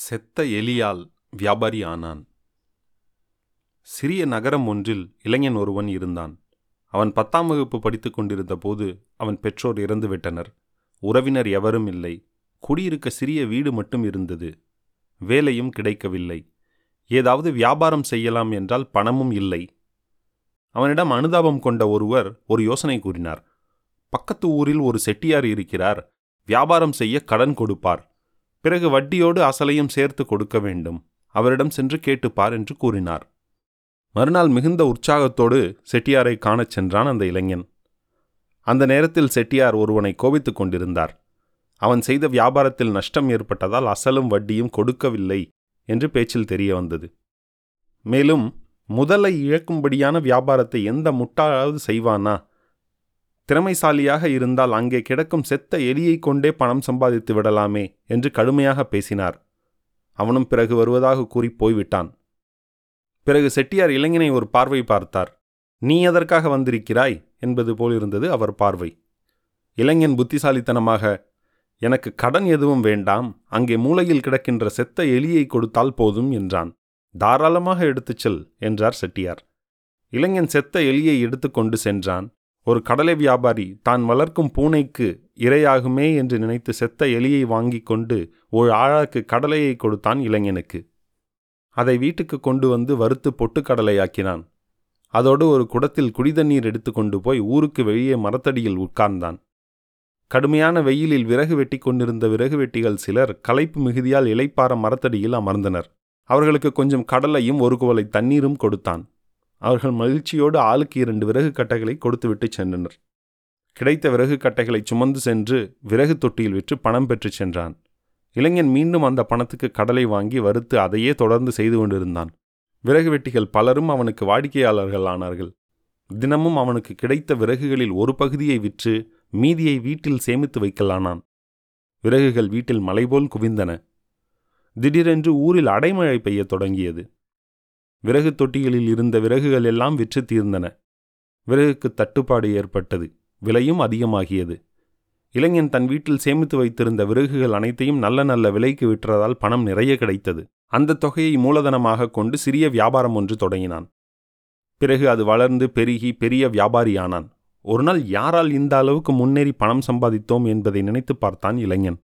செத்த எலியால் வியாபாரி ஆனான். சிறிய நகரம் ஒன்றில் இளைஞன் ஒருவன் இருந்தான். அவன் பத்தாம் வகுப்பு படித்துக் கொண்டிருந்த போது அவன் பெற்றோர் இறந்துவிட்டனர் உறவினர் எவரும் இல்லை. குடியிருக்க சிறிய வீடு மட்டும் இருந்தது. வேலையும் கிடைக்கவில்லை. ஏதாவது வியாபாரம் செய்யலாம் என்றால் பணமும் இல்லை. அவனிடம் அனுதாபம் கொண்ட ஒருவர் ஒரு யோசனை கூறினார். பக்கத்து ஊரில் ஒரு செட்டியார் இருக்கிறார். வியாபாரம் செய்ய கடன் கொடுப்பார். பிறகு வட்டியோடு அசலையும் சேர்த்து கொடுக்க வேண்டும். அவரிடம் சென்று கேட்டுப்பார் என்று கூறினார். மறுநாள் மிகுந்த உற்சாகத்தோடு செட்டியாரை காணச் சென்றான் அந்த இளைஞன். அந்த நேரத்தில் செட்டியார் ஒருவனை கோபித்துக் கொண்டிருந்தார். அவன் செய்த வியாபாரத்தில் நஷ்டம் ஏற்பட்டதால் அசலும் வட்டியும் கொடுக்கவில்லை என்று பேச்சில் தெரிய வந்தது. மேலும் முதலை இழக்கும்படியான வியாபாரத்தை எந்த முட்டாளாவது செய்வானா? திறமைசாலியாக இருந்தால் அங்கே கிடக்கும் செத்த எலியை கொண்டே பணம் சம்பாதித்து விடலாமே என்று கடுமையாக பேசினார். அவனும் பிறகு வருவதாக கூறி போய்விட்டான். பிறகு செட்டியார் இளைஞனை ஒரு பார்வை பார்த்தார். நீ எதற்காக வந்திருக்கிறாய்? என்பது போலிருந்தது அவர் பார்வை. இளைஞன் புத்திசாலித்தனமாக எனக்கு கடன் எதுவும் வேண்டாம் அங்கே மூலையில் கிடக்கின்ற செத்த எலியை கொடுத்தால் போதும் என்றான். தாராளமாக எடுத்துச் செல் என்றார் செட்டியார். இளைஞன் செத்த எலியை எடுத்துக்கொண்டு சென்றான். ஒரு கடலை வியாபாரி தான் வளர்க்கும் பூனைக்கு இரையாகுமே என்று நினைத்து செத்த எலியை வாங்கி கொண்டு ஒரு ஆழாக்கு கடலையை கொடுத்தான் இளைஞனுக்கு. அதை வீட்டுக்கு கொண்டு வந்து வறுத்து பொட்டுக்கடலையாக்கினான் அதோடு ஒரு குடத்தில் குடிதண்ணீர் எடுத்து கொண்டு போய் ஊருக்கு வெளியே மரத்தடியில் உட்கார்ந்தான். கடுமையான வெயிலில் விறகு வெட்டி கொண்டிருந்த விறகு வெட்டிகள் சிலர் களைப்பு மிகுதியால் இலைப்பார மரத்தடியில் அமர்ந்தனர். அவர்களுக்கு கொஞ்சம் கடலையும் ஒரு குவளை தண்ணீரும் கொடுத்தான். அவர்கள் மகிழ்ச்சியோடு ஆளுக்கு இரண்டு விறகு கட்டைகளை கொடுத்துவிட்டு சென்றனர். கிடைத்த விறகு கட்டைகளை சுமந்து சென்று விறகு தொட்டியில் விற்று பணம் பெற்றுச் சென்றான். இளைஞன் மீண்டும் அந்த பணத்துக்கு கடலை வாங்கி வறுத்து அதையே தொடர்ந்து செய்து கொண்டிருந்தான். விறகு வெட்டிகள் பலரும் அவனுக்கு வாடிக்கையாளர்கள் ஆனார்கள். தினமும் அவனுக்கு கிடைத்த விறகுகளில் ஒரு பகுதியை விற்று மீதியை வீட்டில் சேமித்து வைக்கலானான். விறகுகள் வீட்டில் மலைபோல் குவிந்தன. திடீரென்று ஊரில் அடைமழை பெய்யத் தொடங்கியது. விறகு தொட்டிகளில் இருந்த விறகுகள் எல்லாம் விற்று தீர்ந்தன. விறகுக்கு தட்டுப்பாடு ஏற்பட்டது. விலையும் அதிகமாகியது. இளைஞன் தன் வீட்டில் சேமித்து வைத்திருந்த விறகுகள் அனைத்தையும் நல்ல நல்ல விலைக்கு விற்றதால் பணம் நிறைய கிடைத்தது. அந்த தொகையை மூலதனமாக கொண்டு சிறிய வியாபாரம் ஒன்று தொடங்கினான். பிறகு அது வளர்ந்து பெருகி பெரிய வியாபாரியானான் ஒருநாள் யாரால் இந்த அளவுக்கு முன்னேறி பணம் சம்பாதித்தோம் என்பதை நினைத்து பார்த்தான் இளைஞன்.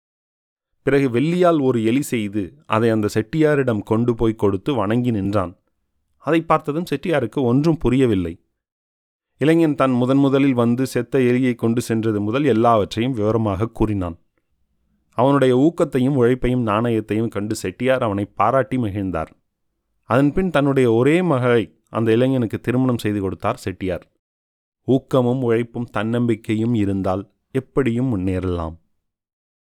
பிறகு வெள்ளியால் ஒரு எலி செய்து அதை அந்த செட்டியாரிடம் கொண்டு போய் கொடுத்து வணங்கி நின்றான். அதை பார்த்ததும் செட்டியாருக்கு ஒன்றும் புரியவில்லை. இளைஞன் தன் முதன் முதலில் வந்து செத்த எலியை கொண்டு சென்றது முதல் எல்லாவற்றையும் விவரமாக கூறினான். அவனுடைய ஊக்கத்தையும் உழைப்பையும் நாணயத்தையும் கண்டு செட்டியார் அவனை பாராட்டி மகிழ்ந்தார். அதன்பின் தன்னுடைய ஒரே மகளை அந்த இளைஞனுக்கு திருமணம் செய்து கொடுத்தார் செட்டியார். ஊக்கமும் உழைப்பும் தன்னம்பிக்கையும் இருந்தால் எப்படியும் முன்னேறலாம்.